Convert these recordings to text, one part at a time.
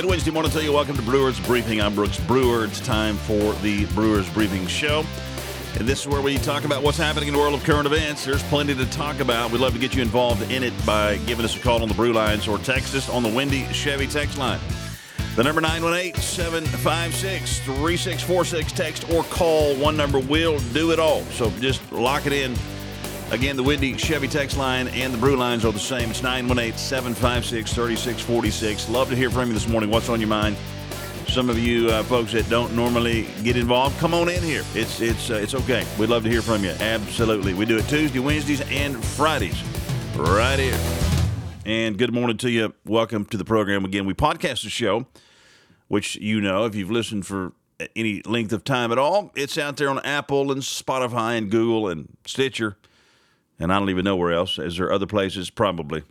Good Wednesday morning to you. Welcome to Brewers Briefing. I'm Brooks Brewer. It's time for the Brewers Briefing Show. And this is where we talk about what's happening in the world of current events. There's plenty to talk about. We'd love to get you involved in it by giving us a call on the Brew Lines or text us on the Windy Chevy text line. The number 918 756 3646. Text or call. One number will do it all. So just lock it in. Again, the Windy Chevy text line and the Brew lines are the same. It's 918 756 3646. Love to hear from you this morning. What's on your mind? Some of you uh, folks that don't normally get involved, come on in here. It's it's uh, it's okay. We'd love to hear from you. Absolutely. We do it Tuesday, Wednesdays, and Fridays, right here. And good morning to you. Welcome to the program again. We podcast the show, which you know if you've listened for any length of time at all. It's out there on Apple and Spotify and Google and Stitcher and I don't even know where else. Is there other places? Probably.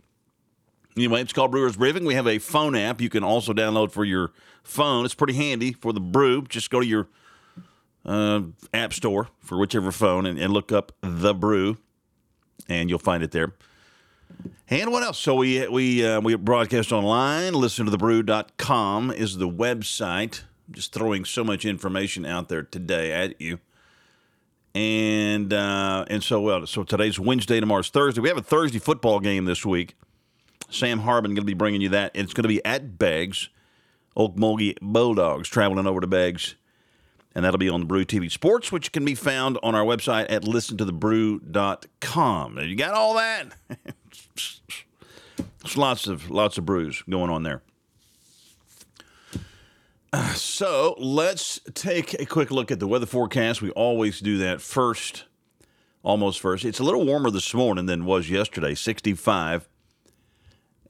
Anyway, it's called Brewers Briefing. We have a phone app you can also download for your phone. It's pretty handy for the brew. Just go to your uh, app store for whichever phone and, and look up the brew, and you'll find it there. And what else? So we we uh, we broadcast online. Listen to the thebrew.com is the website. I'm just throwing so much information out there today at you and uh, and so well. So today's Wednesday, tomorrow's Thursday. We have a Thursday football game this week. Sam Harbin going to be bringing you that. It's going to be at Beggs. Okmulgee Bulldogs traveling over to Beggs, and that'll be on the Brew TV Sports, which can be found on our website at listentothebrew.com. You got all that? There's lots of lots of brews going on there. So let's take a quick look at the weather forecast. We always do that first, almost first. It's a little warmer this morning than was yesterday 65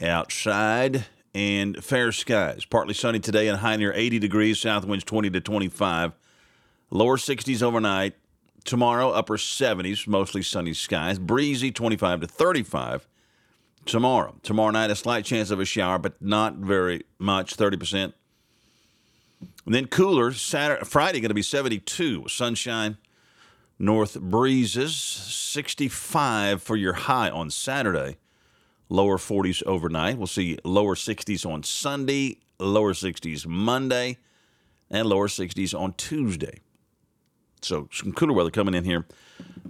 outside and fair skies. Partly sunny today and high near 80 degrees, south winds 20 to 25. Lower 60s overnight. Tomorrow, upper 70s, mostly sunny skies. Breezy 25 to 35 tomorrow. Tomorrow night, a slight chance of a shower, but not very much, 30%. And then cooler Saturday, Friday going to be 72, sunshine, north breezes, 65 for your high on Saturday, lower 40s overnight. We'll see lower 60s on Sunday, lower 60s Monday, and lower 60s on Tuesday. So some cooler weather coming in here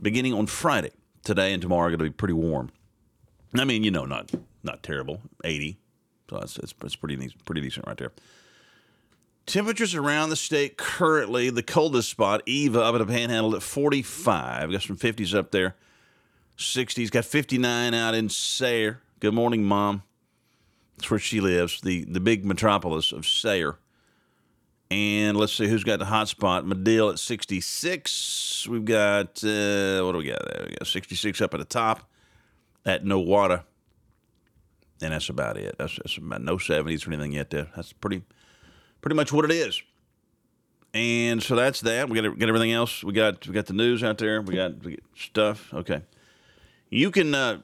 beginning on Friday. Today and tomorrow are going to be pretty warm. I mean, you know, not not terrible, 80. So that's, that's, that's pretty, pretty decent right there. Temperatures around the state currently, the coldest spot, Eva, up at the panhandle at 45. Got some 50s up there. 60s. Got 59 out in Sayre. Good morning, Mom. That's where she lives, the, the big metropolis of Sayre. And let's see who's got the hot spot. Madill at 66. We've got, uh, what do we got there? We got 66 up at the top at Nowata. And that's about it. That's, that's about no 70s or anything yet there. That's pretty pretty much what it is. And so that's that. We got, got everything else. We got we got the news out there. We got, we got stuff. Okay. You can uh,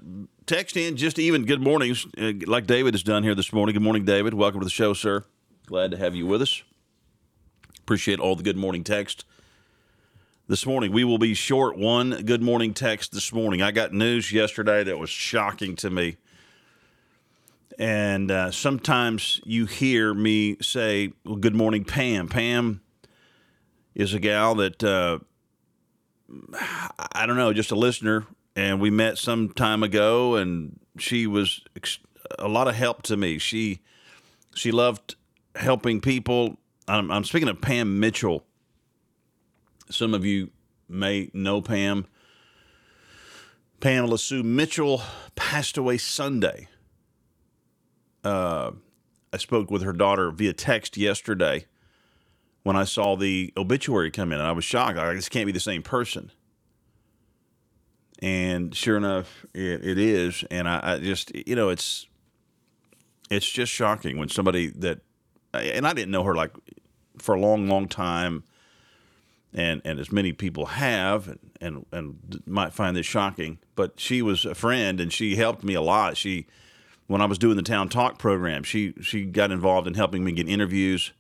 text in just even good mornings, uh, like David has done here this morning. Good morning, David. Welcome to the show, sir. Glad to have you with us. Appreciate all the good morning text this morning. We will be short one good morning text this morning. I got news yesterday that was shocking to me. And uh, sometimes you hear me say, well, Good morning, Pam. Pam is a gal that, uh, I don't know, just a listener. And we met some time ago, and she was a lot of help to me. She she loved helping people. I'm, I'm speaking of Pam Mitchell. Some of you may know Pam. Pamela Sue Mitchell passed away Sunday uh, I spoke with her daughter via text yesterday when I saw the obituary come in, and I was shocked. I this can't be the same person. And sure enough, it, it is. And I, I just, you know, it's it's just shocking when somebody that, and I didn't know her like for a long, long time, and and as many people have, and and, and might find this shocking, but she was a friend, and she helped me a lot. She when I was doing the town talk program. She she got involved in helping me get interviews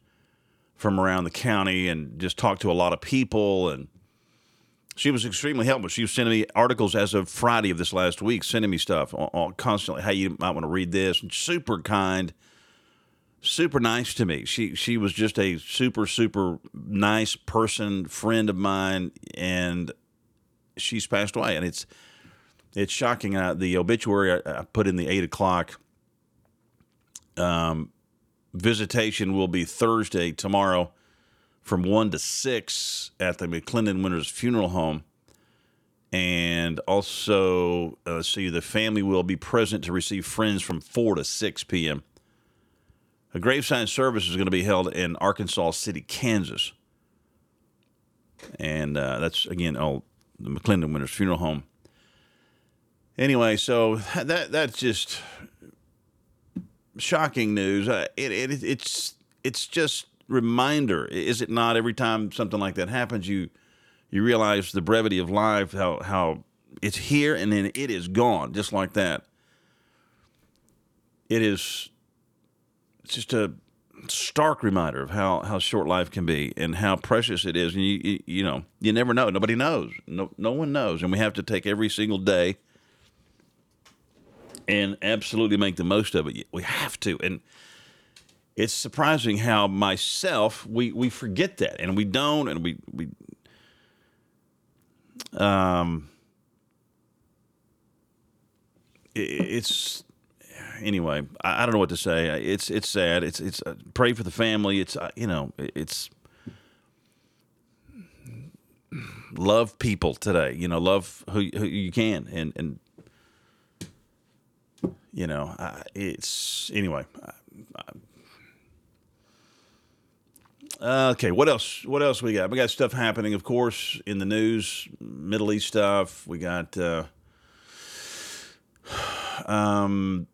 from around the county and just talk to a lot of people and she was extremely helpful. She was sending me articles as of Friday of this last week, sending me stuff constantly. Hey, you might want to read this. And super kind, super nice to me. She she was just a super super nice person, friend of mine, and she's passed away. And it's it's shocking. Uh, the obituary I, I, put in the eight o'clock. Um, visitation will be Thursday tomorrow, from one to six at the McClendon Winters Funeral Home. And also, uh, see, the family will be present to receive friends from 4 to 6 p.m. A graveside service is going to be held in Arkansas City, Kansas. And uh, that's, again, oh, the McClendon Winters Funeral Home. Anyway, so that that's just shocking news. Uh, it, it it's it's just reminder, is it not? Every time something like that happens, you you realize the brevity of life, how how it's here and then it is gone, just like that. It is just a stark reminder of how, how short life can be and how precious it is. And you, you, you know, you never know. Nobody knows. No, no one knows. And we have to take every single day and absolutely make the most of it. We have to. And it's surprising how myself, we, we forget that and we don't, and we, we, um, it, it's, anyway, I, I, don't know what to say. It's it's sad. It's it's uh, pray for the family. It's uh, you know it's love people today. You know, love who, who you can, and and you know, it's anyway. okay, what else? What else we got? We got stuff happening, of course, in the news, Middle East stuff. We got. Uh, um,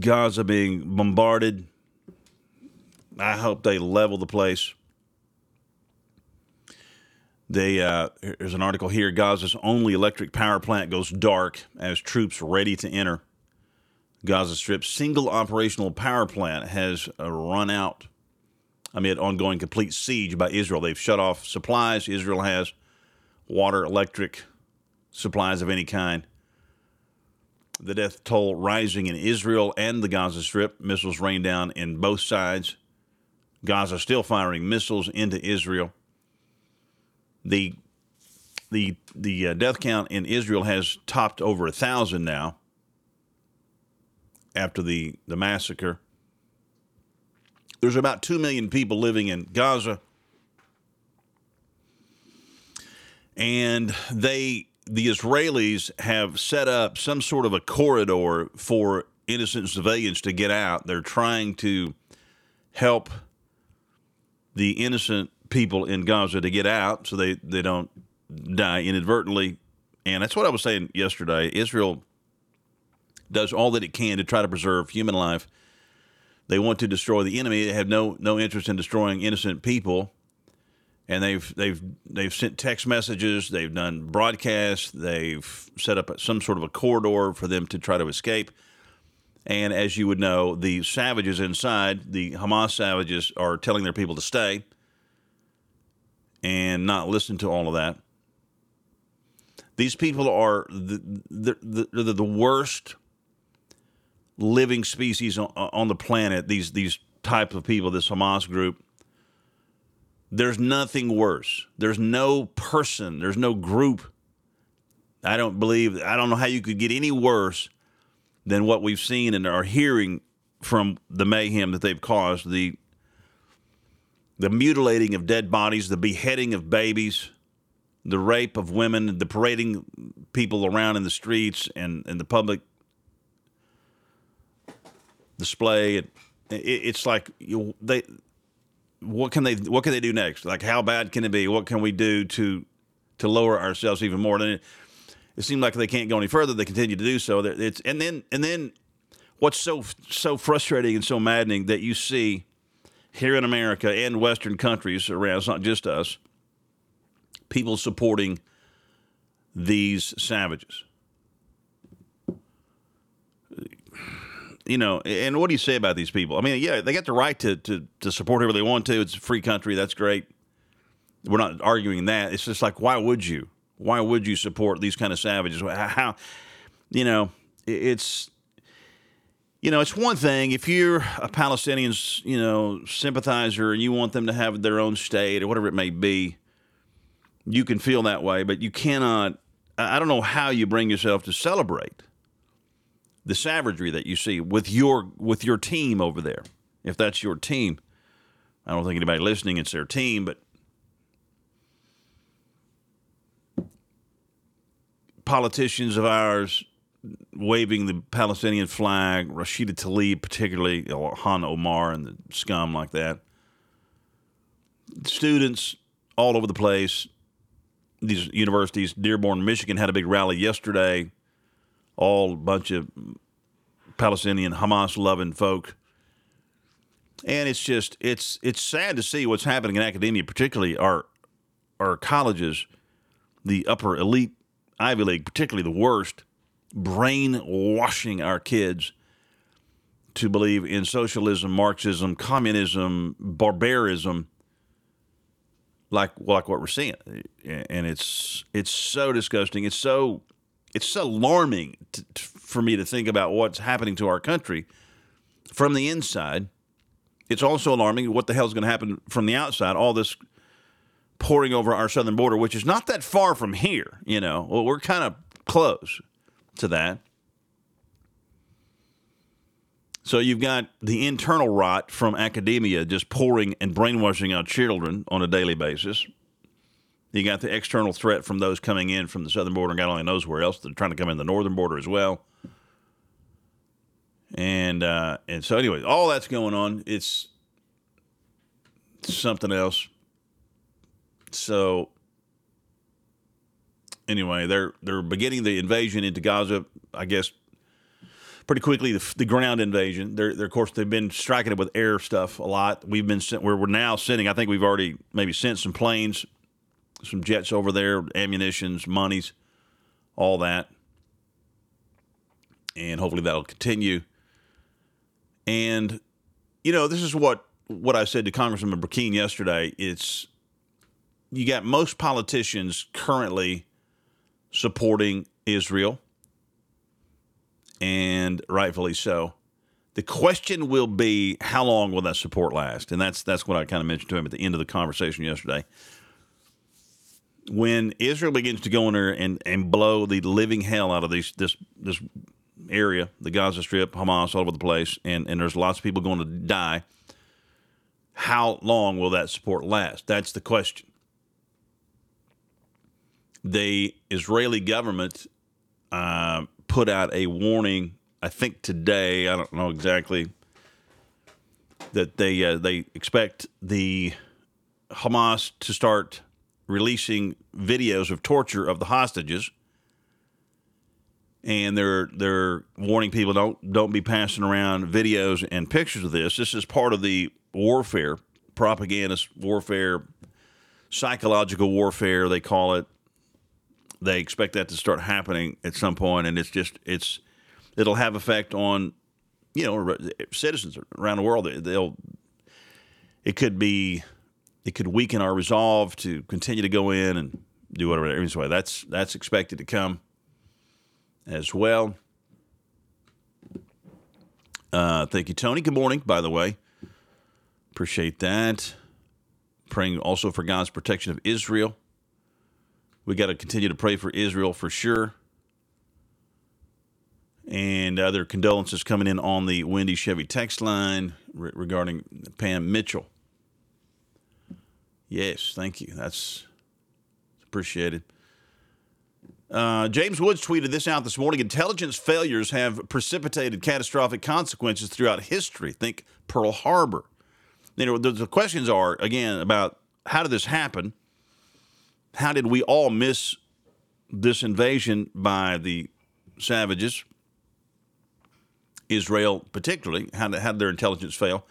Gaza being bombarded. I hope they level the place. They uh, there's an article here. Gaza's only electric power plant goes dark as troops ready to enter Gaza Strip's single operational power plant has uh, run out amid ongoing complete siege by Israel. They've shut off supplies. Israel has water, electric supplies of any kind the death toll rising in Israel and the Gaza Strip. Missiles rain down in both sides. Gaza still firing missiles into Israel. The the the uh, death count in Israel has topped over a thousand now after the the massacre. There's about two million people living in Gaza, and they the Israelis have set up some sort of a corridor for innocent civilians to get out. They're trying to help the innocent people in Gaza to get out so they, they don't die inadvertently. And that's what I was saying yesterday. Israel does all that it can to try to preserve human life. They want to destroy the enemy. They have no no interest in destroying innocent people and they've they've they've sent text messages, they've done broadcasts, they've set up some sort of a corridor for them to try to escape. And as you would know, the savages inside, the Hamas savages, are telling their people to stay and not listen to all of that. These people are the, the, the, the worst living species on, the planet. These these type of people, this Hamas group there's nothing worse. There's no person, there's no group. I don't believe, I don't know how you could get any worse than what we've seen and are hearing from the mayhem that they've caused the the mutilating of dead bodies, the beheading of babies, the rape of women, the parading people around in the streets and, and the public display. It, it, it's like you, they what can they what can they do next? Like how bad can it be? What can we do to to lower ourselves even more? And it, it seemed like they can't go any further. They continue to do so. It's and then and then what's so so frustrating and so maddening that you see here in America and Western countries around. It's not just us. People supporting these savages. You know, and what do you say about these people? I mean, yeah, they got the right to, to, to support whoever they want to. It's a free country. That's great. We're not arguing that. It's just like, why would you? Why would you support these kind of savages? How, you know, it's you know, it's one thing if you're a Palestinian, you know, sympathizer and you want them to have their own state or whatever it may be, you can feel that way, but you cannot. I don't know how you bring yourself to celebrate the savagery that you see with your with your team over there. If that's your team, I don't think anybody listening it's their team, but politicians of ours waving the Palestinian flag, Rashida Tlaib, particularly Ilhan Omar and the scum like that. Students all over the place. These universities, Dearborn, Michigan, had a big rally yesterday. All bunch of Palestinian Hamas loving folk. And it's just it's it's sad to see what's happening in academia, particularly our our colleges, the upper elite Ivy League, particularly the worst brainwashing our kids to believe in socialism, Marxism, communism, barbarism, like like what we're seeing, and it's it's so disgusting. It's so it's alarming to, to, for me to think about what's happening to our country from the inside. It's also alarming what the hell is going to happen from the outside. All this pouring over our southern border, which is not that far from here. You know, well, we're kind of close to that. So you've got the internal rot from academia just pouring and brainwashing our children on a daily basis. You got the external threat from those coming in from the southern border, and God only knows where else. They're trying to come in the northern border as well. And uh, and so anyway, all that's going on. It's something else. So anyway, they're they're beginning the invasion into Gaza. I guess pretty quickly the, the ground invasion. They're, they're, of course they've been striking it with air stuff a lot. We've been sent, we're, we're now sending. I think we've already maybe sent some planes, some jets over there, ammunitions, monies, all that, and hopefully that'll continue. And you know, this is what what I said to Congressman Brecheen yesterday. It's you got most politicians currently supporting Israel, and rightfully so. The question will be how long will that support last? And that's that's what I kind of mentioned to him at the end of the conversation yesterday. When Israel begins to go in there and, and blow the living hell out of these this this area, the Gaza Strip, Hamas all over the place, and, and there's lots of people going to die, how long will that support last? That's the question the Israeli government uh, put out a warning. I think today. I don't know exactly that they uh, they expect the Hamas to start releasing videos of torture of the hostages, and they're they're warning people don't don't be passing around videos and pictures of this. This is part of the warfare, propagandist warfare, psychological warfare. They call it they expect that to start happening at some point, and it's just it's it'll have effect on you know citizens around the world. They'll it could be it could weaken our resolve to continue to go in and do whatever. Anyway, that's that's expected to come as well. Uh, thank you, Tony. Good morning, by the way. Appreciate that. Praying also for God's protection of Israel. We got to continue to pray for Israel for sure. And other condolences coming in on the Wendy Chevy text line re- regarding Pam Mitchell. Yes, thank you. That's appreciated. Uh, James Woods tweeted this out this morning. Intelligence failures have precipitated catastrophic consequences throughout history. Think Pearl Harbor. You know, the, the questions are again about how did this happen, how did we all miss this invasion by the savages, Israel particularly? How did, how did their intelligence fail?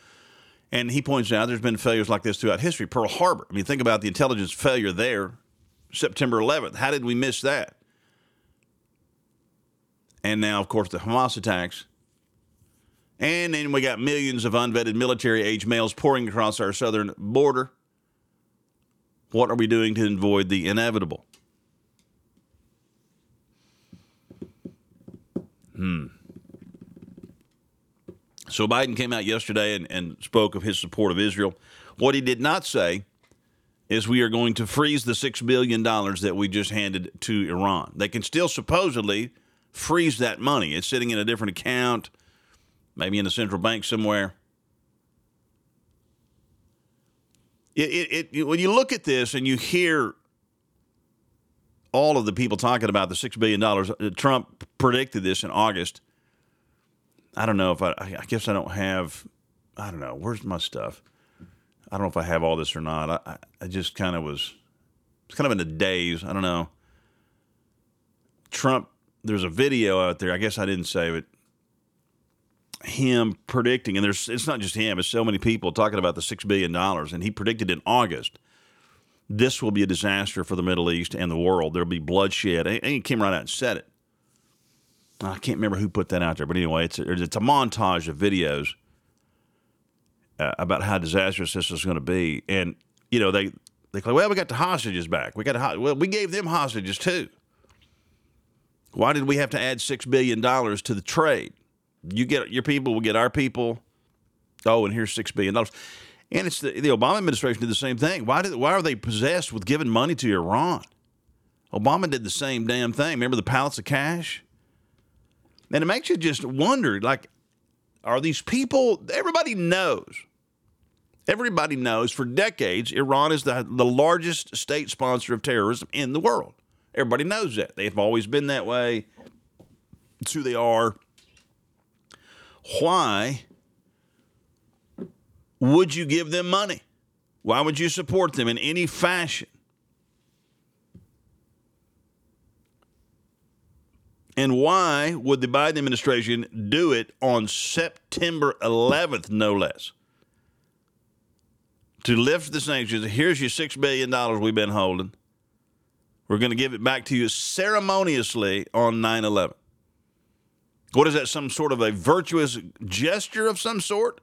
And he points out there's been failures like this throughout history. Pearl Harbor. I mean, think about the intelligence failure there, September 11th. How did we miss that? And now, of course, the Hamas attacks. And then we got millions of unvetted military age males pouring across our southern border. What are we doing to avoid the inevitable? Hmm. So Biden came out yesterday and, and spoke of his support of Israel. What he did not say is we are going to freeze the $6 billion that we just handed to Iran. They can still supposedly freeze that money. It's sitting in a different account, maybe in a central bank somewhere. It, it, it, when you look at this and you hear all of the people talking about the $6 billion, uh, Trump predicted this in August. I don't know if I, I guess I don't have, I don't know, where's my stuff? I don't know if I have all this or not. I, I just kind of was, it's kind of in a daze. I don't know. Trump, there's a video out there. I guess I didn't save it. Him predicting, and there's it's not just him. It's so many people talking about the six billion dollars, and he predicted in August this will be a disaster for the Middle East and the world. There'll be bloodshed, and he came right out and said it. I can't remember who put that out there, but anyway, it's a, it's a montage of videos uh, about how disastrous this is going to be. And you know, they they claim, well, we got the hostages back. We got well, we gave them hostages too. Why did we have to add six billion dollars to the trade? You get your people, we get our people. Oh, and here's six billion dollars. And it's the, the Obama administration did the same thing. Why did why are they possessed with giving money to Iran? Obama did the same damn thing. Remember the pallets of cash? And it makes you just wonder, like, are these people? Everybody knows Everybody knows for decades Iran is the, the largest state sponsor of terrorism in the world. Everybody knows that. They've always been that way. It's who they are. Why would you give them money? Why would you support them in any fashion? And why would the Biden administration do it on September 11th, no less? to lift the sanctions. Here's your $6 billion we've been holding. We're going to give it back to you ceremoniously on 9 11. What is that? Some sort of a virtuous gesture of some sort?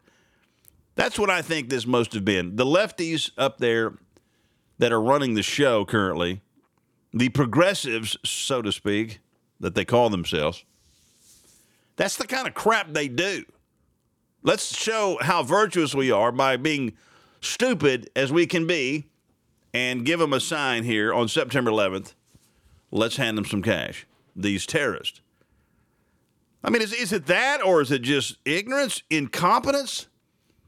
That's what I think this must have been. The lefties up there that are running the show currently, the progressives, so to speak, that they call themselves, that's the kind of crap they do. Let's show how virtuous we are by being stupid as we can be and give them a sign here on September 11th. Let's hand them some cash, these terrorists. I mean, is, is it that or is it just ignorance, incompetence?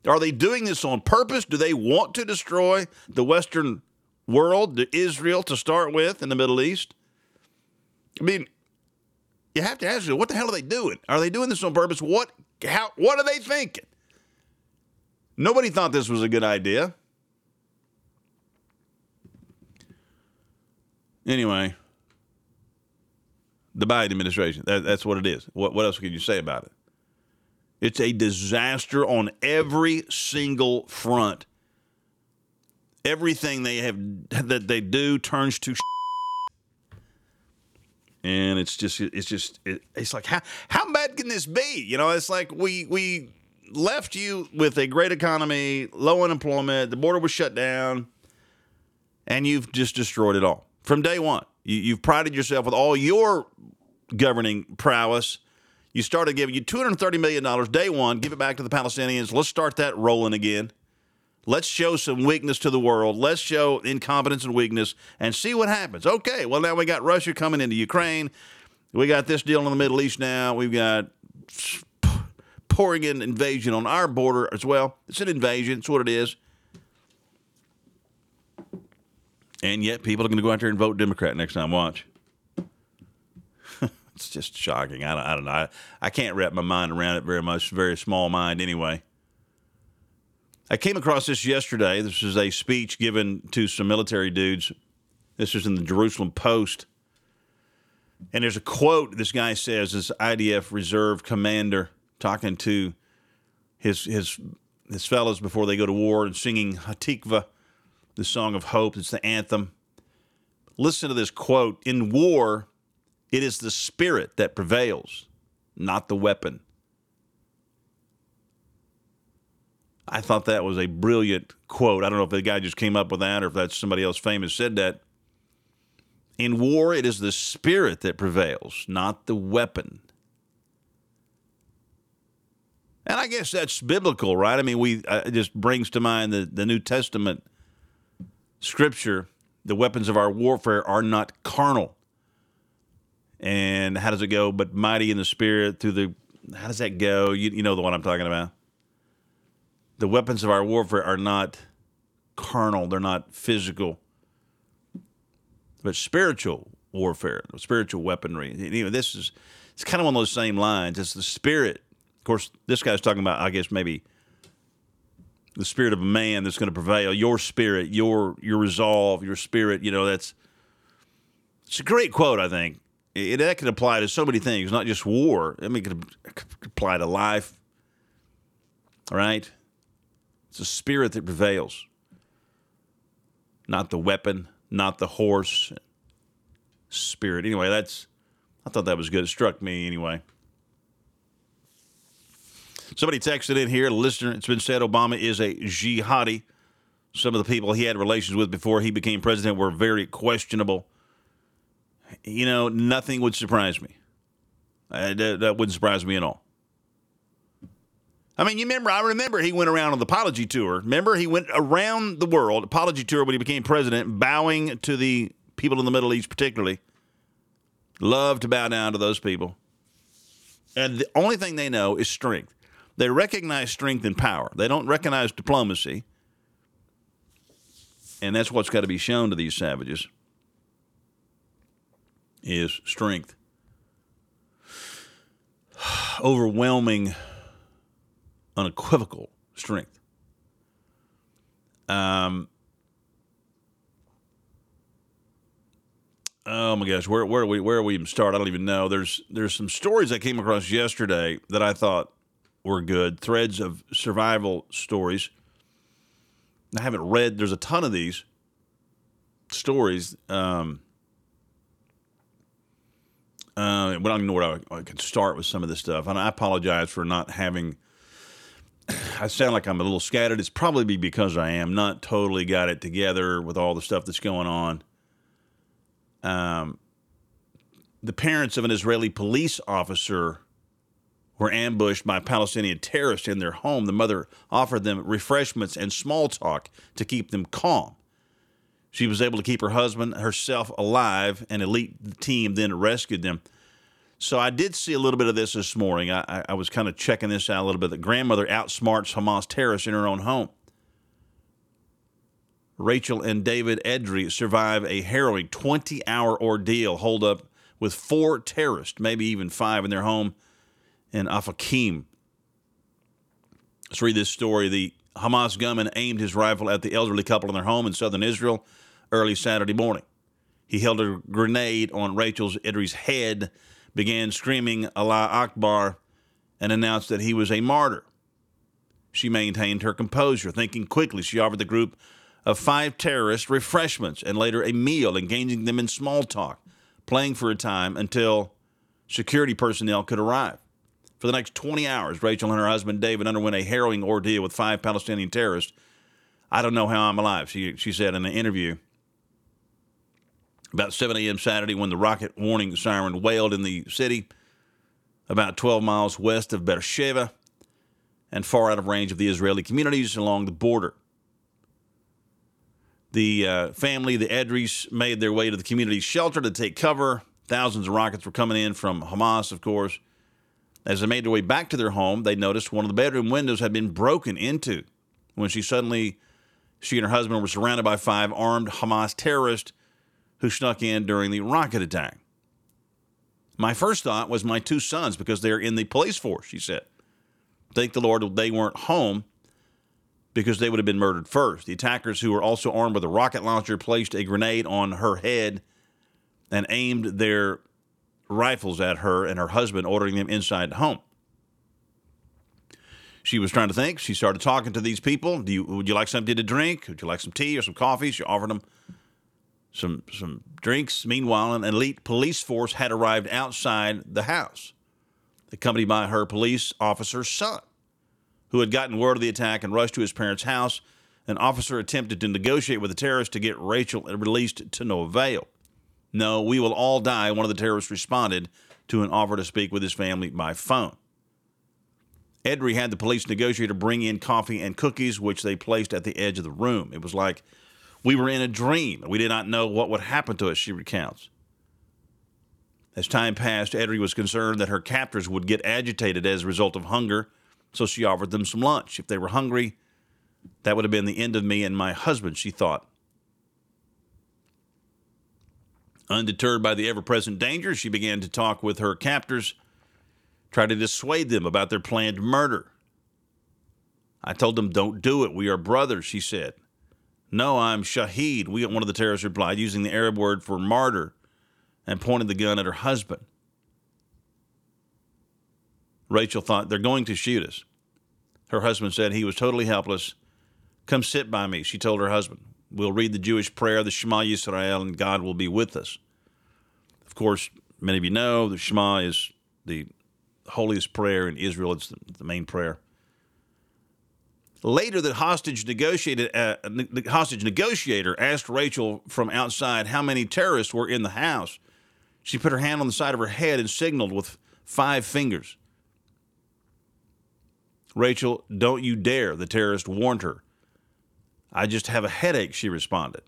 Are they doing this on purpose? Do they want to destroy the Western world, Israel to start with, in the Middle East? I mean, you have to ask yourself, what the hell are they doing? Are they doing this on purpose? What how what are they thinking? Nobody thought this was a good idea. Anyway, the Biden administration, that, that's what it is. What, what else can you say about it? It's a disaster on every single front. Everything they have that they do turns to and it's just it's just it, it's like how how bad can this be? You know, it's like we we left you with a great economy, low unemployment, the border was shut down, and you've just destroyed it all from day one. You, have prided yourself with all your governing prowess. You started giving you $230 million day one, give it back to the Palestinians. Let's start that rolling again. Let's show some weakness to the world. Let's show incompetence and weakness and see what happens. Okay, well, now we got Russia coming into Ukraine. We got this deal in the Middle East now. We've got pouring in invasion on our border as well. It's an invasion. It's what it is. And yet, people are going to go out there and vote Democrat next time. Watch. it's just shocking. I don't, I don't know. I, I can't wrap my mind around it very much. Very small mind, anyway. I came across this yesterday. This is a speech given to some military dudes. This is in the Jerusalem Post. And there's a quote this guy says, this IDF reserve commander talking to his his his fellows before they go to war and singing Hatikva, the song of hope. It's the anthem. Listen to this quote: "In war, it is the spirit that prevails, not the weapon." I thought that was a brilliant quote. I don't know if the guy just came up with that or if that's somebody else famous said that. In war, it is the spirit that prevails, not the weapon. And I, guess that's biblical, right? I mean, we uh, it just brings to mind the, the New Testament scripture. The weapons of our warfare are not carnal. And how does it go? But mighty in the spirit through the. How does that go? You, you know the one I'm talking about. The weapons of our warfare are not carnal, they're not physical, but spiritual warfare, spiritual weaponry. Know, this is it's kind of on those same lines. It's the spirit. Of course, this guy's talking about, I guess, maybe the spirit of a man that's going to prevail. Your spirit, your your resolve, your spirit. You know, that's it's a great quote. I think it, that could apply to so many things, not just war. I mean, it could, it could apply to life. All right, it's the spirit that prevails, not the weapon, not the horse. Spirit. Anyway, that's I thought that was good. It struck me anyway. Somebody texted in here, listener. It's been said Obama is a jihadi. Some of the people he had relations with before he became president were very questionable. You know, nothing would surprise me. Uh, that, that wouldn't surprise me at all. I mean, you remember, I remember he went around on the apology tour. Remember, he went around the world, apology tour, when he became president, bowing to the people in the Middle East, particularly. Love to bow down to those people. And the only thing they know is strength. They recognize strength and power. They don't recognize diplomacy. And that's what's got to be shown to these savages is strength. Overwhelming, unequivocal strength. Um, oh my gosh, where where do we where do we even start? I don't even know. There's there's some stories I came across yesterday that I thought were good. Threads of survival stories. I haven't read. There's a ton of these stories. Um, uh, but I don't know where I, I could start with some of this stuff. And I apologize for not having. I sound like I'm a little scattered. It's probably because I am not totally got it together with all the stuff that's going on. Um, the parents of an Israeli police officer were ambushed by Palestinian terrorists in their home. The mother offered them refreshments and small talk to keep them calm. She was able to keep her husband, herself alive. An elite team then rescued them. So I did see a little bit of this this morning. I, I was kind of checking this out a little bit. The grandmother outsmarts Hamas terrorists in her own home. Rachel and David Edry survive a harrowing 20 hour ordeal hold up with four terrorists, maybe even five, in their home in Ofakim. Let's read this story. The Hamas gunman aimed his rifle at the elderly couple in their home in southern Israel early Saturday morning. He held a grenade on Rachel's Edry's head, began screaming Allah Akbar, and announced that he was a martyr. She maintained her composure. Thinking quickly, she offered the group of five terrorists refreshments and later a meal, engaging them in small talk, playing for a time until security personnel could arrive. For the next 20 hours, Rachel and her husband David underwent a harrowing ordeal with five Palestinian terrorists. I don't know how I'm alive, she, she said in an interview. About 7 a.m. Saturday, when the rocket warning siren wailed in the city, about 12 miles west of Beersheba, and far out of range of the Israeli communities along the border. The uh, family, the Edris, made their way to the community shelter to take cover. Thousands of rockets were coming in from Hamas, of course. As they made their way back to their home, they noticed one of the bedroom windows had been broken into. When she suddenly, she and her husband were surrounded by five armed Hamas terrorists who snuck in during the rocket attack. My first thought was my two sons because they're in the police force, she said. Thank the Lord they weren't home because they would have been murdered first. The attackers, who were also armed with a rocket launcher, placed a grenade on her head and aimed their rifles at her and her husband, ordering them inside the home. She was trying to think. She started talking to these people. Do you, would you like something to drink? Would you like some tea or some coffee? She offered them some some drinks. Meanwhile, an elite police force had arrived outside the house, accompanied by her police officer's son who had gotten word of the attack and rushed to his parents' house. An officer attempted to negotiate with the terrorists to get Rachel released to no avail. No, we will all die, one of the terrorists responded to an offer to speak with his family by phone. Edry had the police negotiator bring in coffee and cookies, which they placed at the edge of the room. It was like we were in a dream. We did not know what would happen to us, she recounts. As time passed, Edry was concerned that her captors would get agitated as a result of hunger, so she offered them some lunch. If they were hungry, that would have been the end of me and my husband, she thought. Undeterred by the ever present danger, she began to talk with her captors, try to dissuade them about their planned murder. I told them, Don't do it. We are brothers, she said. No, I'm Shahid, we, one of the terrorists replied, using the Arab word for martyr, and pointed the gun at her husband. Rachel thought, They're going to shoot us. Her husband said he was totally helpless. Come sit by me, she told her husband. We'll read the Jewish prayer, the Shema Yisrael, and God will be with us. Of course, many of you know the Shema is the holiest prayer in Israel. It's the, the main prayer. Later, the hostage negotiated uh, the hostage negotiator asked Rachel from outside how many terrorists were in the house. She put her hand on the side of her head and signaled with five fingers. Rachel, don't you dare, the terrorist warned her. I just have a headache, she responded.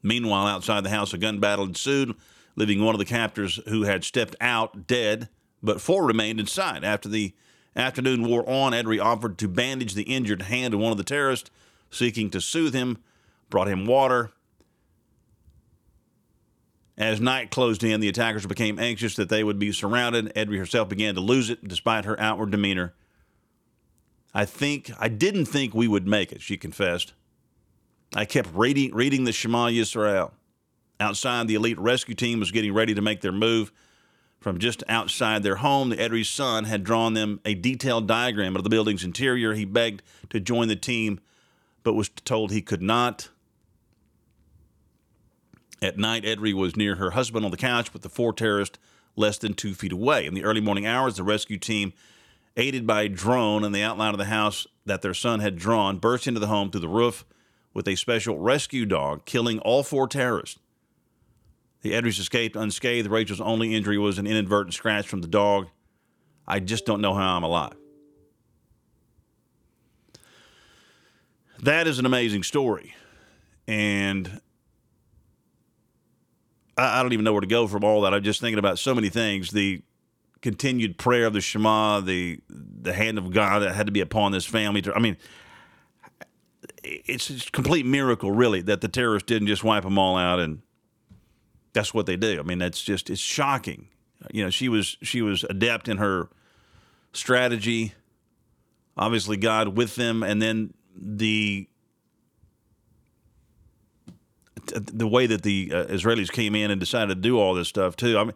Meanwhile, outside the house, a gun battle ensued, leaving one of the captors who had stepped out dead, but four remained inside. After the afternoon wore on, Edry offered to bandage the injured hand of one of the terrorists, seeking to soothe him, brought him water. As night closed in, the attackers became anxious that they would be surrounded. Edry herself began to lose it, despite her outward demeanor. I think I didn't think we would make it, she confessed. I kept reading, reading the Shema Yisrael. Outside, the elite rescue team was getting ready to make their move. From just outside their home, the Edry's son had drawn them a detailed diagram of the building's interior. He begged to join the team, but was told he could not. At night, Edry was near her husband on the couch with the four terrorists less than two feet away. In the early morning hours, the rescue team aided by a drone and the outline of the house that their son had drawn, burst into the home through the roof with a special rescue dog, killing all four terrorists. The Edrys escaped unscathed. Rachel's only injury was an inadvertent scratch from the dog. I just don't know how I'm alive. That is an amazing story. And I, don't even know where to go from all that. I'm just thinking about so many things. The continued prayer of the Shema, the the hand of God that had to be upon this family. I mean, it's a complete miracle, really, that the terrorists didn't just wipe them all out, and that's what they do. I mean, that's just it's shocking. You know, she was she was adept in her strategy. Obviously, God with them, and then the the way that the uh, Israelis came in and decided to do all this stuff too. I mean,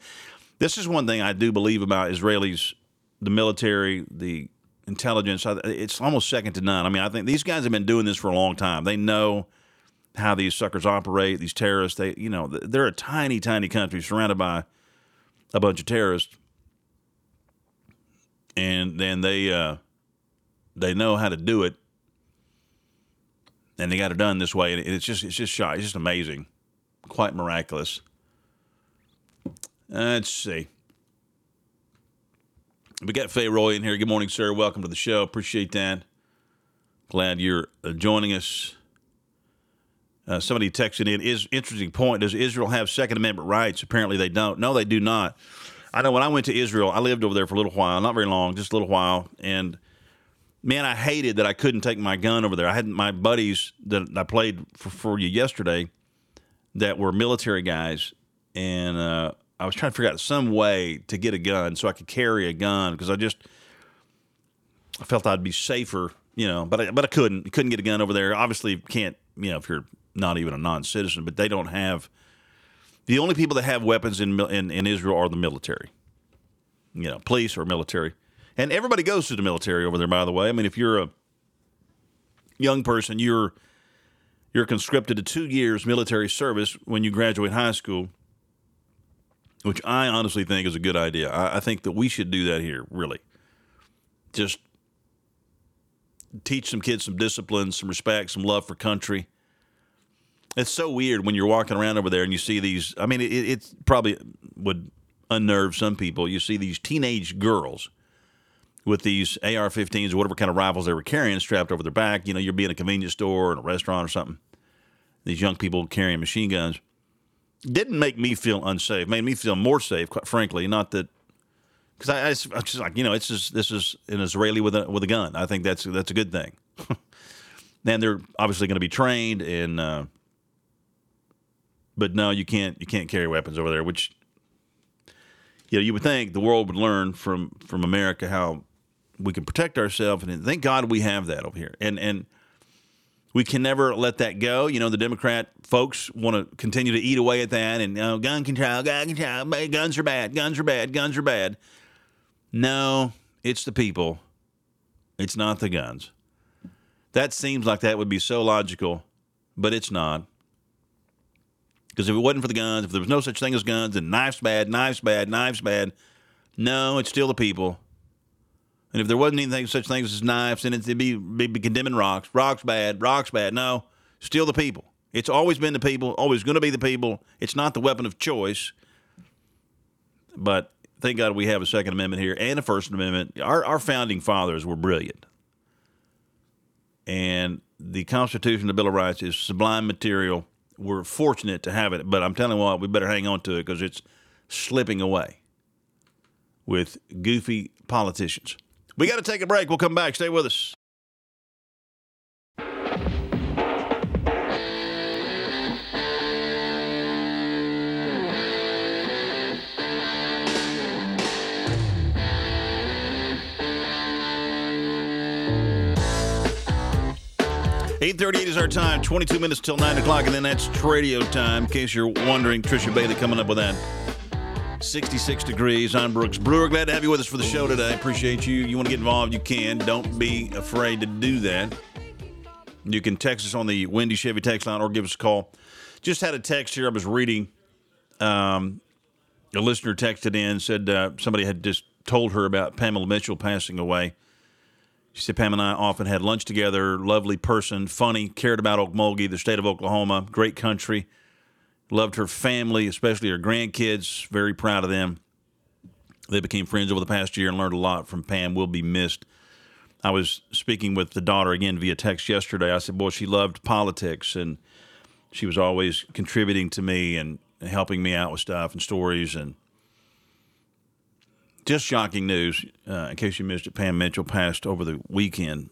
this is one thing I do believe about Israelis, the military, the intelligence. It's almost second to none. I mean, I think these guys have been doing this for a long time. They know how these suckers operate. These terrorists, they you know, they're a tiny, tiny country surrounded by a bunch of terrorists, and then they uh, they know how to do it, and they got it done this way. And it's just it's just shy. It's just amazing, quite miraculous. Let's see. We got Fay Roy in here. Good morning, sir. Welcome to the show. Appreciate that. Glad you're uh, joining us. Uh, somebody texted in is interesting point. Does Israel have Second Amendment rights? Apparently they don't. No, they do not. I know when I went to Israel, I lived over there for a little while, not very long, just a little while, and man, I hated that I couldn't take my gun over there. I had my buddies that I played for, for you yesterday that were military guys, and uh, I was trying to figure out some way to get a gun so I could carry a gun because I just I felt I'd be safer, you know. But I, but I couldn't couldn't get a gun over there. Obviously, can't you know if you're not even a non-citizen. But they don't have the only people that have weapons in in, in Israel are the military, you know, police or military, and everybody goes to the military over there. By the way, I mean if you're a young person, you're you're conscripted to two years military service when you graduate high school which I honestly think is a good idea. I, I think that we should do that here, really. Just teach some kids some discipline, some respect, some love for country. It's so weird when you're walking around over there and you see these. I mean, it, it probably would unnerve some people. You see these teenage girls with these AR-15s or whatever kind of rifles they were carrying strapped over their back. You know, you're being a convenience store or a restaurant or something. These young people carrying machine guns didn't make me feel unsafe. Made me feel more safe, quite frankly. Not that because I, I, I just like you know, it's just this is an Israeli with a with a gun. I think that's that's a good thing. then they're obviously going to be trained and. Uh, but no, you can't you can't carry weapons over there, which you know, you would think the world would learn from from America how we can protect ourselves, and thank God we have that over here. And and we can never let that go. You know, the Democrat folks want to continue to eat away at that, and oh, gun control, gun control, guns are bad, guns are bad, guns are bad. No, it's the people. It's not the guns. That seems like that would be so logical, but it's not. Because if it wasn't for the guns, if there was no such thing as guns, then knives bad, knives bad, knives bad. No, it's still the people. And if there wasn't anything such things as knives, then it'd be, be, be condemning rocks. Rocks bad, rocks bad. No, still the people. It's always been the people, always going to be the people. It's not the weapon of choice. But thank God we have a Second Amendment here and a First Amendment. Our, our founding fathers were brilliant. And the Constitution, the Bill of Rights, is sublime material we're fortunate to have it, but I'm telling you what, we better hang on to it because it's slipping away with goofy politicians. We got to take a break. We'll come back. Stay with us. 8.38 is our time, 22 minutes till 9 o'clock, and then that's Tradio time. In case you're wondering, Trisha Bailey coming up with that. 66 degrees. I'm Brooks Brewer. Glad to have you with us for the show today. Appreciate you. You want to get involved, you can. Don't be afraid to do that. You can text us on the Wendy Chevy text line or give us a call. Just had a text here I was reading. Um, a listener texted in, said uh, somebody had just told her about Pamela Mitchell passing away. She said Pam and I often had lunch together. Lovely person, funny, cared about Okmulgee, the state of Oklahoma, great country. Loved her family, especially her grandkids. Very proud of them. They became friends over the past year and learned a lot from Pam. Will be missed. I was speaking with the daughter again via text yesterday. I said, "Boy, she loved politics and she was always contributing to me and helping me out with stuff and stories and." Just shocking news. Uh, in case you missed it, Pam Mitchell passed over the weekend.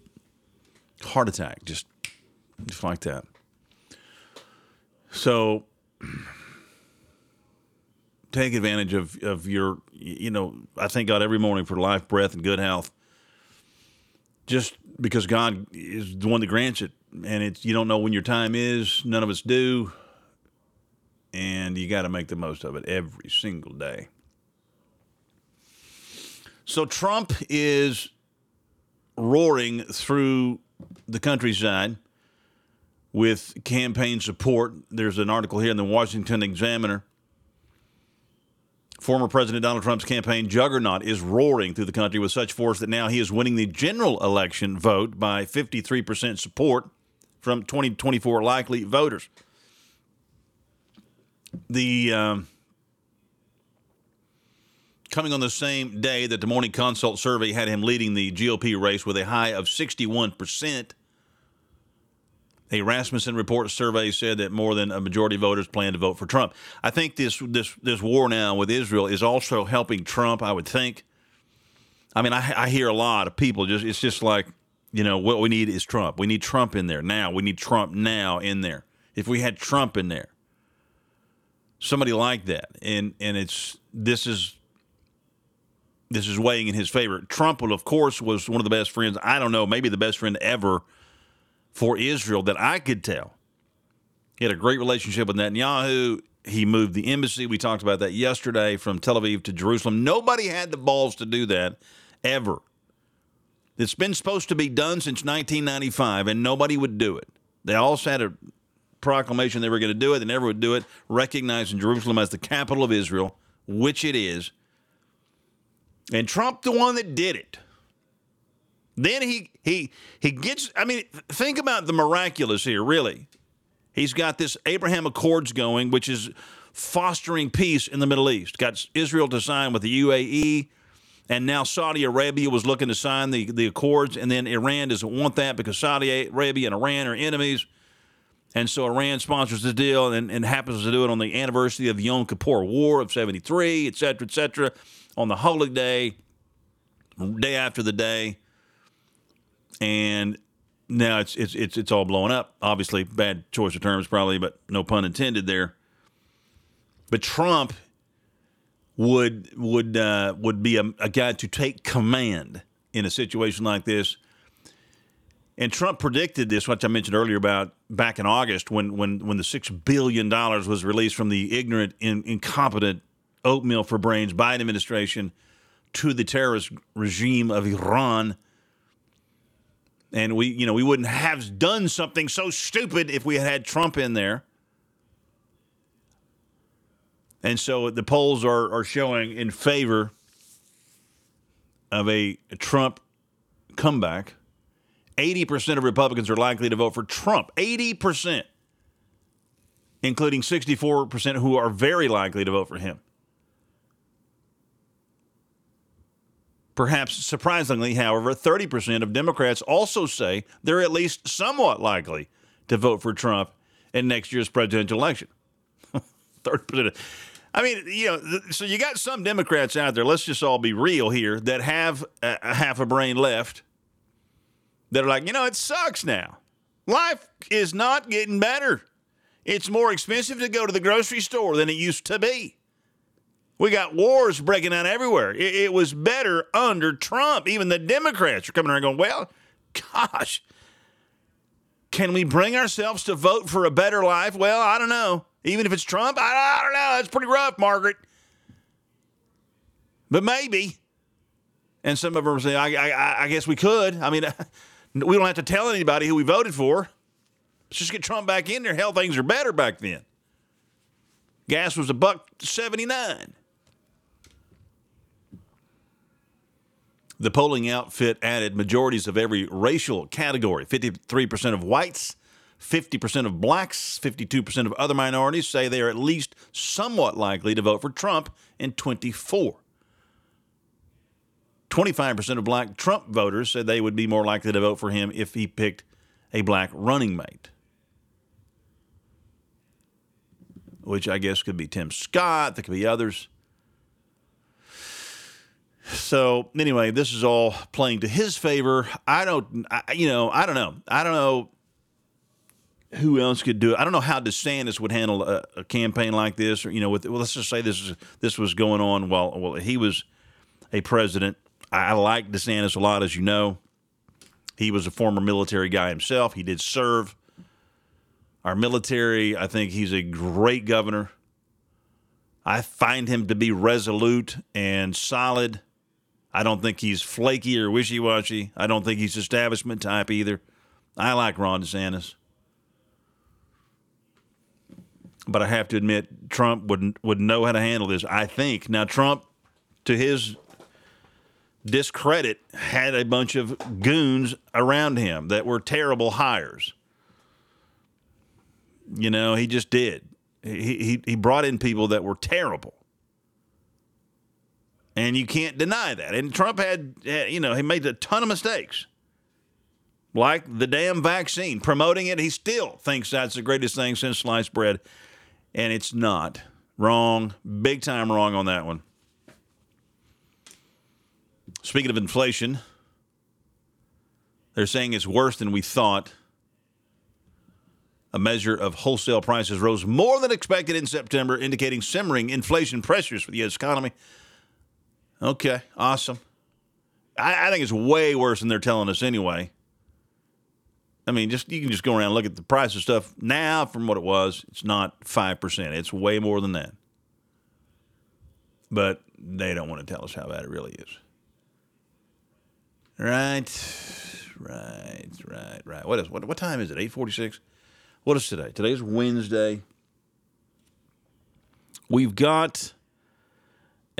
Heart attack, just just like that. So take advantage of, of your, you know, I thank God every morning for life, breath, and good health. Just because God is the one that grants it, and it's you don't know when your time is. None of us do, and you got to make the most of it every single day. So Trump is roaring through the countryside with campaign support. There's an article here in the Washington Examiner. Former President Donald Trump's campaign juggernaut is roaring through the country with such force that now he is winning the general election vote by 53% support from 2024 likely voters. The um, coming on the same day that the Morning Consult survey had him leading the GOP race with a high of 61%. A Rasmussen report survey said that more than a majority of voters plan to vote for Trump. I think this this this war now with Israel is also helping Trump. I would think. I mean, I, I hear a lot of people just it's just like you know what we need is Trump. We need Trump in there now. We need Trump now in there. If we had Trump in there, somebody like that, and and it's this is this is weighing in his favor. Trump, of course, was one of the best friends. I don't know, maybe the best friend ever for Israel that I could tell. He had a great relationship with Netanyahu. He moved the embassy. We talked about that yesterday from Tel Aviv to Jerusalem. Nobody had the balls to do that ever. It's been supposed to be done since 1995, and nobody would do it. They all had a proclamation they were going to do it. They never would do it, recognizing Jerusalem as the capital of Israel, which it is. And Trump, the one that did it. Then he he he gets. I mean, think about the miraculous here. Really, he's got this Abraham Accords going, which is fostering peace in the Middle East. Got Israel to sign with the UAE. And now Saudi Arabia was looking to sign the, the accords, and then Iran doesn't want that because Saudi Arabia and Iran are enemies. And so Iran sponsors the deal and, and happens to do it on the anniversary of the Yom Kippur War of 73, et cetera, et cetera, on the holy day, day after the day. And now it's, it's, it's, it's all blowing up. Obviously, bad choice of terms, probably, but no pun intended there. But Trump would would uh, would be a, a guy to take command in a situation like this. And Trump predicted this, which I mentioned earlier about back in August when when when the six billion dollars was released from the ignorant, in, incompetent oatmeal for brains Biden administration to the terrorist regime of Iran. And we, you know, we wouldn't have done something so stupid if we had had Trump in there. And so the polls are, are showing in favor of a Trump comeback. 80% of Republicans are likely to vote for Trump. 80%, including 64% who are very likely to vote for him. Perhaps surprisingly, however, 30% of Democrats also say they're at least somewhat likely to vote for Trump in next year's presidential election. 30%. I mean, you know, so you got some Democrats out there, let's just all be real here, that have a, a half a brain left that are like, you know, it sucks now. Life is not getting better. It's more expensive to go to the grocery store than it used to be. We got wars breaking out everywhere. It, it was better under Trump. Even the Democrats are coming around going, well, gosh, can we bring ourselves to vote for a better life? Well, I don't know. Even if it's Trump, I, I don't know. That's pretty rough, Margaret. But maybe. And some of them say, I, I, I guess we could. I mean, we don't have to tell anybody who we voted for. Let's just get Trump back in there. Hell, things are better back then. Gas was a buck 79. The polling outfit added majorities of every racial category 53% of whites, 50% of blacks, 52% of other minorities say they are at least somewhat likely to vote for Trump in 24. 25% of black Trump voters said they would be more likely to vote for him if he picked a black running mate. Which I guess could be Tim Scott, there could be others. So anyway, this is all playing to his favor. I don't, I, you know, I don't know. I don't know who else could do it. I don't know how DeSantis would handle a, a campaign like this, or you know, with well, let's just say this is this was going on while well he was a president. I like DeSantis a lot, as you know. He was a former military guy himself. He did serve our military. I think he's a great governor. I find him to be resolute and solid. I don't think he's flaky or wishy washy. I don't think he's establishment type either. I like Ron DeSantis but I have to admit Trump would would know how to handle this. I think now Trump, to his discredit, had a bunch of goons around him that were terrible hires. You know, he just did. He he he brought in people that were terrible. And you can't deny that. And Trump had, you know, he made a ton of mistakes. Like the damn vaccine, promoting it, he still thinks that's the greatest thing since sliced bread and it's not. Wrong. Big time wrong on that one. Speaking of inflation, they're saying it's worse than we thought. A measure of wholesale prices rose more than expected in September, indicating simmering inflation pressures for the U.S. economy. Okay, awesome. I, I think it's way worse than they're telling us anyway. I mean, just you can just go around and look at the price of stuff now from what it was. It's not five percent. It's way more than that. But they don't want to tell us how bad it really is. Right, right, right, right. What is what? What time is it? Eight forty-six. What is today? Today is Wednesday. We've got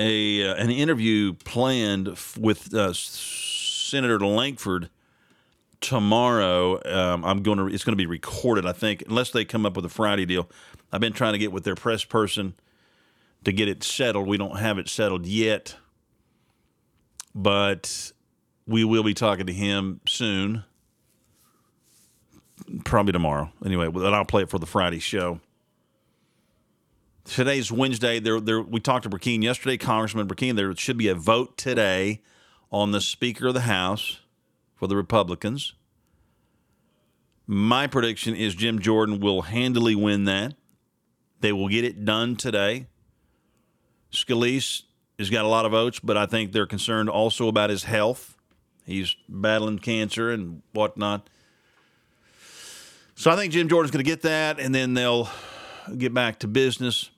a uh, an interview planned with uh, Senator Lankford tomorrow. Um, I'm going to. It's going to be recorded, I think, unless they come up with a Friday deal. I've been trying to get with their press person to get it settled. We don't have it settled yet. but we will be talking to him soon. Probably tomorrow. Anyway, and I'll play it for the Friday show. Today's Wednesday. There, there. We talked to Brecheen yesterday, Congressman Brecheen. There should be a vote today on the Speaker of the House for the Republicans. My prediction is Jim Jordan will handily win that. They will get it done today. Scalise has got a lot of votes, but I think they're concerned also about his health. He's battling cancer and whatnot. So I think Jim Jordan's going to get that, and then they'll get back to business.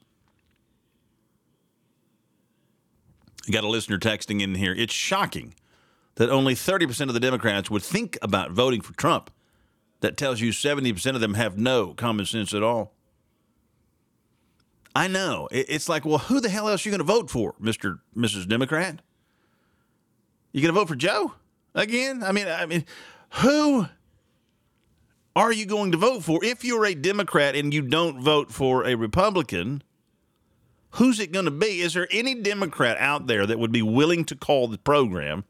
You got a listener texting in here. It's shocking that only 30% of the Democrats would think about voting for Trump. That tells you 70% of them have no common sense at all. I know. It's like, well, who the hell else are you going to vote for, Mr. Mrs. Democrat? You going to vote for Joe again? I mean, I mean, who are you going to vote for? If you're a Democrat and you don't vote for a Republican, who's it going to be? Is there any Democrat out there that would be willing to call the program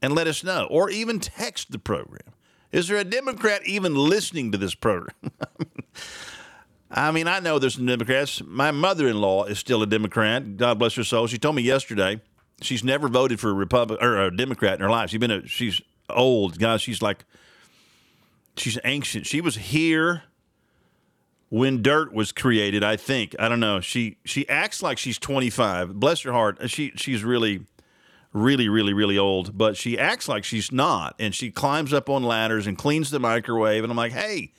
and let us know, or even text the program? Is there a Democrat even listening to this program? I mean, I know there's some Democrats. My mother in law is still a Democrat. God bless her soul. She told me yesterday she's never voted for a Republican or a Democrat in her life. She's been a, she's old. God, she's like, she's ancient. She was here when dirt was created, I think. I don't know. She she acts like she's 25. Bless her heart. She she's really really really really old, but she acts like she's not and she climbs up on ladders and cleans the microwave and I'm like, "Hey,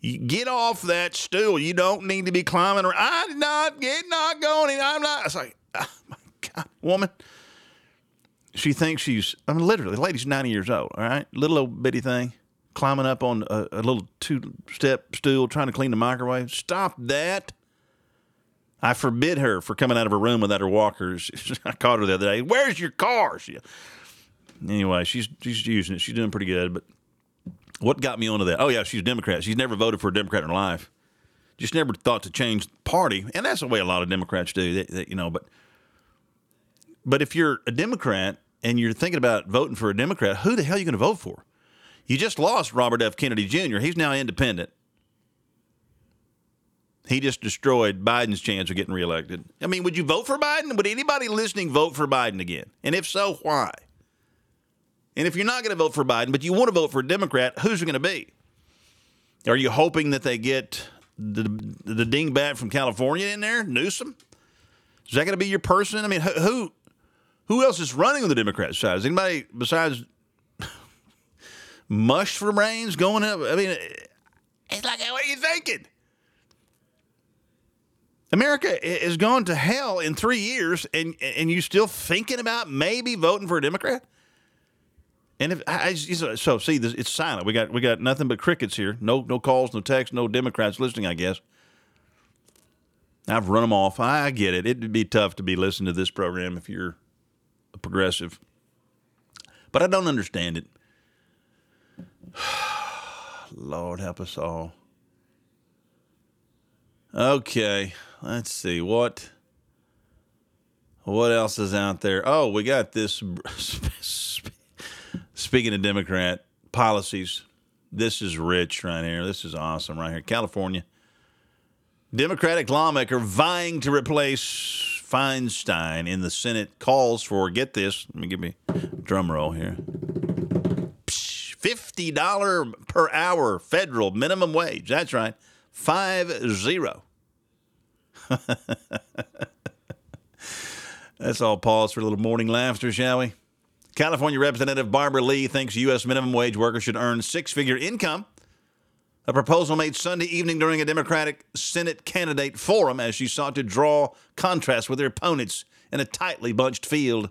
get off that stool. You don't need to be climbing around. I'm not getting not going. I'm not. It's like, oh my God, woman. She thinks she's, I mean, literally, the lady's 90 years old, all right? Little old bitty thing, climbing up on a, a little two step stool, trying to clean the microwave. Stop that. I forbid her for coming out of her room without her walkers. I caught her the other day. Where's your car? She, anyway, she's she's using it. She's doing pretty good, but what got me onto that? Oh yeah, she's a Democrat. She's never voted for a Democrat in her life. Just never thought to change party, and that's the way a lot of Democrats do. They, you know, but but if you're a Democrat and you're thinking about voting for a Democrat, who the hell are you going to vote for? You just lost Robert F. Kennedy Jr. He's now independent. He just destroyed Biden's chance of getting reelected. I mean, would you vote for Biden? Would anybody listening vote for Biden again? And if so, why? And if you're not going to vote for Biden, but you want to vote for a Democrat, who's it going to be? Are you hoping that they get the the dingbat from California in there, Newsom? Is that going to be your person? I mean, who who else is running on the Democrat side? Is anybody besides Mush from Reigns going up? I mean, it's like, what are you thinking? America is going to hell in three years, and and you still thinking about maybe voting for a Democrat? And if I, so, see, this, it's silent. We got we got nothing but crickets here. No no calls, no texts, no Democrats listening. I guess I've run them off. I get it. It'd be tough to be listening to this program if you're a progressive, but I don't understand it. Lord help us all. Okay, let's see what what else is out there. Oh, we got this Speaking of Democrat policies, this is rich right here. This is awesome right here. California. Democratic lawmaker vying to replace Feinstein in the Senate calls for, get this, let me give me drum roll here. $50 per hour federal minimum wage. That's right. Five zero. Let's all pause for a little morning laughter, shall we? California Representative Barbara Lee thinks U.S. minimum wage workers should earn six figure income. A proposal made Sunday evening during a Democratic Senate candidate forum as she sought to draw contrast with her opponents in a tightly bunched field.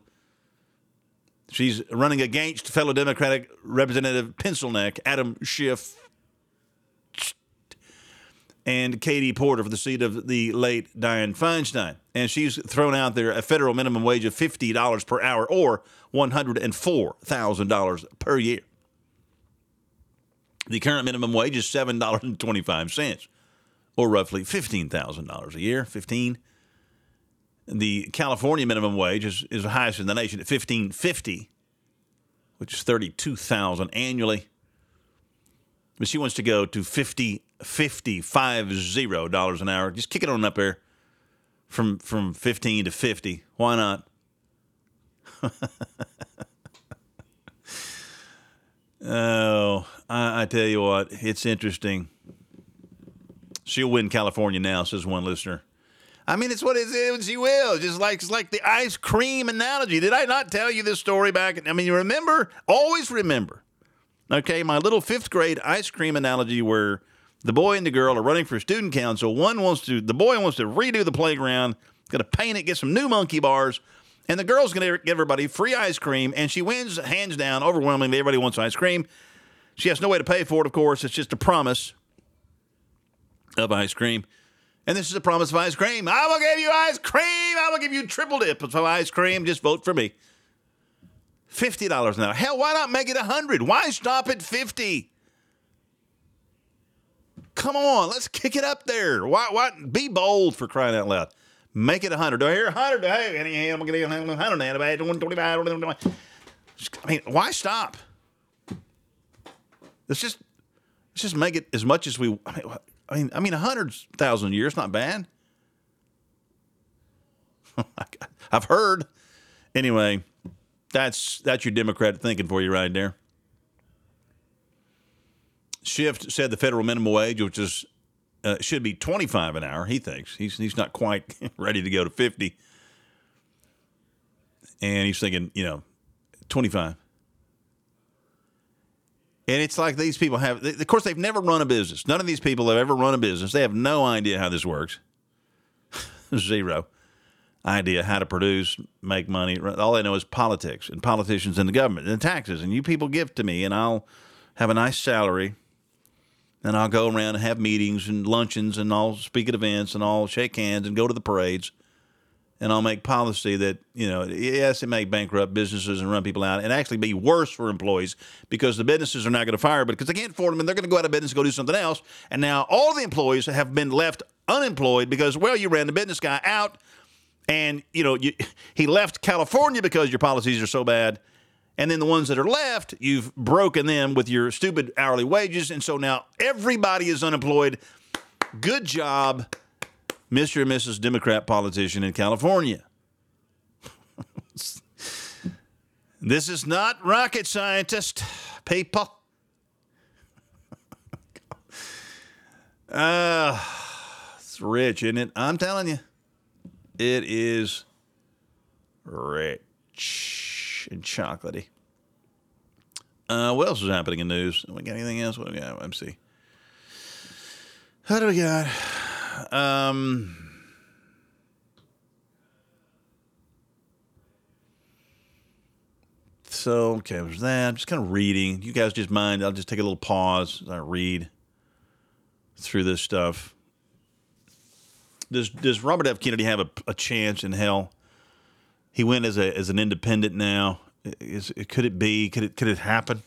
She's running against fellow Democratic Representative Pencilneck Adam Schiff and Katie Porter for the seat of the late Dianne Feinstein. And she's thrown out there a federal minimum wage of $50 per hour or $104,000 per year. The current minimum wage is $7.25 or roughly $15,000 a year, 15 The California minimum wage is, is the highest in the nation at fifteen fifty, which is thirty two thousand annually. But she wants to go to 50, 50, five zero dollars an hour. Just kick it on up there from from fifteen to fifty. Why not? oh, I, I tell you what, it's interesting. She'll win California now, says one listener. I mean, it's what it is. you will. Just like it's like the ice cream analogy. Did I not tell you this story back? I mean, you remember? Always remember. Okay, my little fifth grade ice cream analogy where the boy and the girl are running for student council. One wants to, the boy wants to redo the playground, to paint it, get some new monkey bars, and the girl's going to give everybody free ice cream, and she wins hands down, overwhelmingly. Everybody wants ice cream. She has no way to pay for it, of course. It's just a promise of ice cream. And this is a promise of ice cream. I will give you ice cream. I will give you triple dip of ice cream. Just vote for me. Fifty dollars an hour. Hell, why not make it a hundred? Why stop at fifty? Come on, let's kick it up there. Why? Why? Be bold for crying out loud. Make it a hundred. Do I hear a hundred? Hey, I'm get a hundred. One twenty-five. I mean, why stop? Let's just let's just make it as much as we. I mean, I mean, I mean, a hundred thousand years not bad. I've heard. Anyway, that's that's your Democrat thinking for you right there. Schiff said the federal minimum wage, which is uh, should be twenty five an hour. He thinks he's he's not quite ready to go to fifty, and he's thinking, you know, twenty five. And it's like these people have, of course, they've never run a business. None of these people have ever run a business. They have no idea how this works. Zero idea how to produce, make money. All they know is politics and politicians and the government and taxes. And you people give to me, and I'll have a nice salary. And I'll go around and have meetings and luncheons, and I'll speak at events, and I'll shake hands and go to the parades and I'll make policy that, you know, yes, it may bankrupt businesses and run people out and actually be worse for employees because the businesses are not going to fire, but because they can't afford them and they're going to go out of business and go do something else. And now all the employees have been left unemployed because, well, you ran the business guy out and, you know, you, he left California because your policies are so bad. And then the ones that are left, you've broken them with your stupid hourly wages. And so now everybody is unemployed. Good job Mr. and Mrs. Democrat politician in California. this is not rocket scientist, people. uh, it's rich, isn't it? I'm telling you, it is rich and chocolatey. Uh, what else is happening in news? We got anything else? What do we got? Let's see. What do we got? Um, so okay, there's that. I'm just kind of reading. You guys just mind? I'll just take a little pause as I read through this stuff. Does Does Robert F. Kennedy have a, a chance in hell? He went as a as an independent now. Is could it be? Could it could it happen?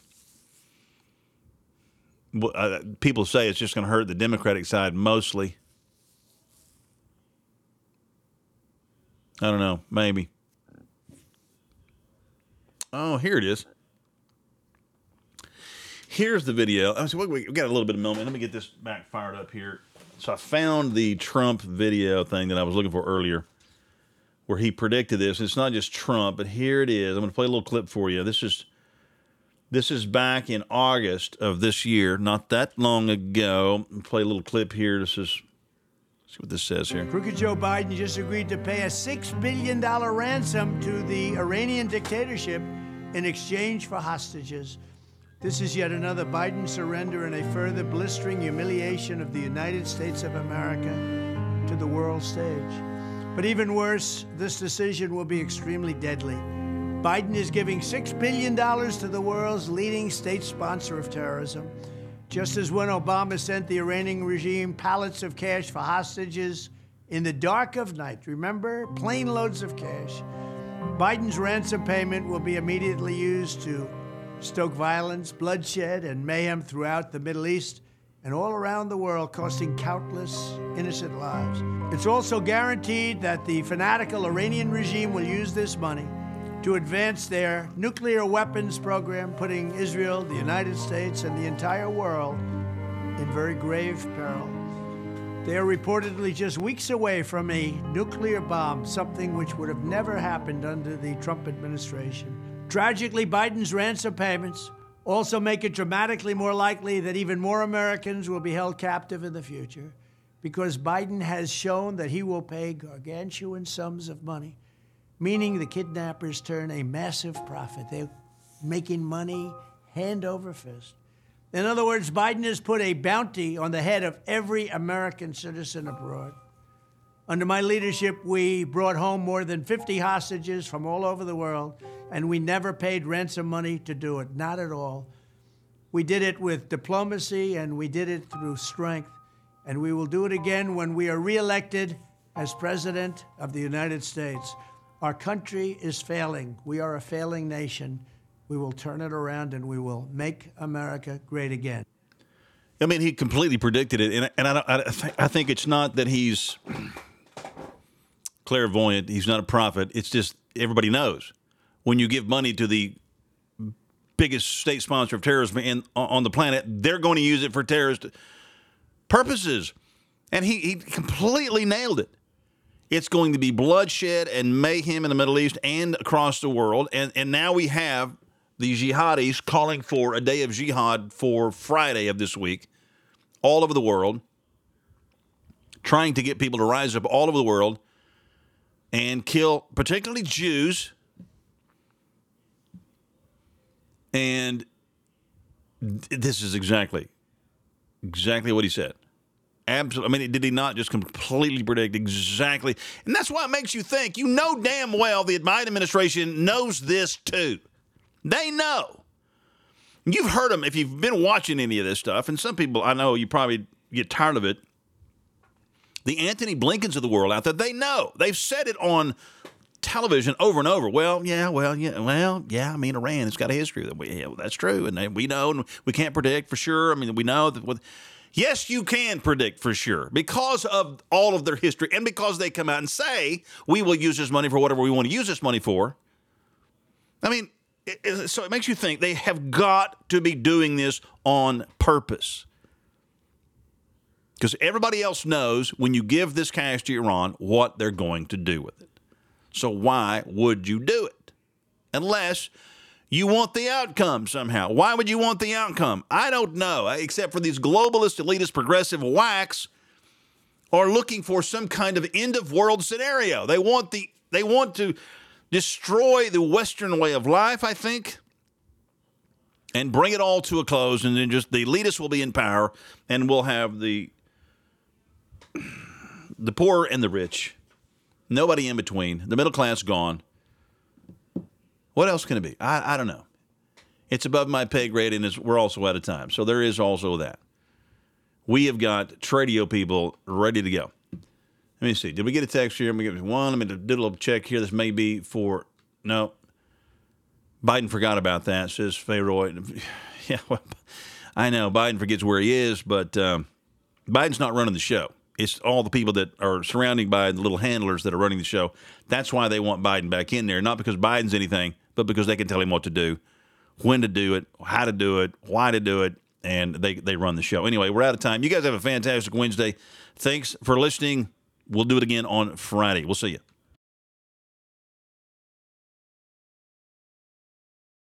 Uh, people say it's just going to hurt the Democratic side mostly. I don't know. Maybe. Oh, here it is. Here's the video. I Oh, we got a little bit of moment. Let me get this back fired up here. So I found the Trump video thing that I was looking for earlier, where he predicted this. It's not just Trump, but here it is. I'm going to play a little clip for you. This is this is back in August of this year, not that long ago. Play a little clip here. This is See what this says here. Crooked Joe Biden just agreed to pay a $6 billion ransom to the Iranian dictatorship in exchange for hostages. This is yet another Biden surrender and a further blistering humiliation of the United States of America to the world stage. But even worse, this decision will be extremely deadly. Biden is giving $6 billion to the world's leading state sponsor of terrorism. Just as when Obama sent the Iranian regime pallets of cash for hostages in the dark of night, remember? Plane loads of cash. Biden's ransom payment will be immediately used to stoke violence, bloodshed, and mayhem throughout the Middle East and all around the world, costing countless innocent lives. It's also guaranteed that the fanatical Iranian regime will use this money to advance their nuclear weapons program, putting Israel, the United States, and the entire world in very grave peril. They are reportedly just weeks away from a nuclear bomb, something which would have never happened under the Trump administration. Tragically, Biden's ransom payments also make it dramatically more likely that even more Americans will be held captive in the future because Biden has shown that he will pay gargantuan sums of money, meaning the kidnappers turn a massive profit. They're making money hand over fist. In other words, Biden has put a bounty on the head of every American citizen abroad. Under my leadership, we brought home more than 50 hostages from all over the world, and we never paid ransom money to do it, not at all. We did it with diplomacy and we did it through strength, and we will do it again when we are reelected as President of the United States. Our country is failing. We are a failing nation. We will turn it around and we will make America great again. I mean, he completely predicted it, and, and I, I, th- I think it's not that he's clairvoyant. He's not a prophet. It's just everybody knows when you give money to the biggest state sponsor of terrorism in, on the planet, they're going to use it for terrorist purposes. And he, he completely nailed it. It's going to be bloodshed and mayhem in the Middle East and across the world. And, and now we have the jihadis calling for a day of jihad for Friday of this week all over the world, trying to get people to rise up all over the world and kill particularly Jews. And this is exactly exactly what he said. Absolutely. I mean, did he not just completely predict exactly? And that's why it makes you think. You know damn well the Biden administration knows this too. They know. You've heard them if you've been watching any of this stuff, and some people I know you probably get tired of it the Anthony Blinkens of the world out there, they know. They've said it on television over and over. Well, yeah, well, yeah, well, yeah. I mean, Iran, it's got a history that we, yeah, that's true, and they, we know, and we can't predict for sure. I mean, we know that with. Yes, you can predict for sure because of all of their history and because they come out and say, we will use this money for whatever we want to use this money for. I mean, it, it, so it makes you think they have got to be doing this on purpose. Because everybody else knows when you give this cash to Iran what they're going to do with it. So why would you do it? Unless you want the outcome somehow. Why would you want the outcome? I don't know, eh, except for these globalist, elitist, progressive whacks are looking for some kind of end of world scenario. They want the they want to destroy the Western way of life, I think, and bring it all to a close, and then just the elitists will be in power, and we'll have the the poor and the rich, nobody in between, the middle class gone. What else can it be? I, I don't know. It's above my pay grade, and we're also out of time. So there is also that. We have got Tradio people ready to go. Let me see. Did we get a text here? Let me get one. Let me do a little check here. This may be for no. Biden forgot about that. Says Fayroy. Yeah, well, I know Biden forgets where he is, but um, Biden's not running the show it's all the people that are surrounding by the little handlers that are running the show. That's why they want Biden back in there, not because Biden's anything, but because they can tell him what to do, when to do it, how to do it, why to do it, and they, they run the show. Anyway, we're out of time. You guys have a fantastic Wednesday. Thanks for listening. We'll do it again on Friday. We'll see you.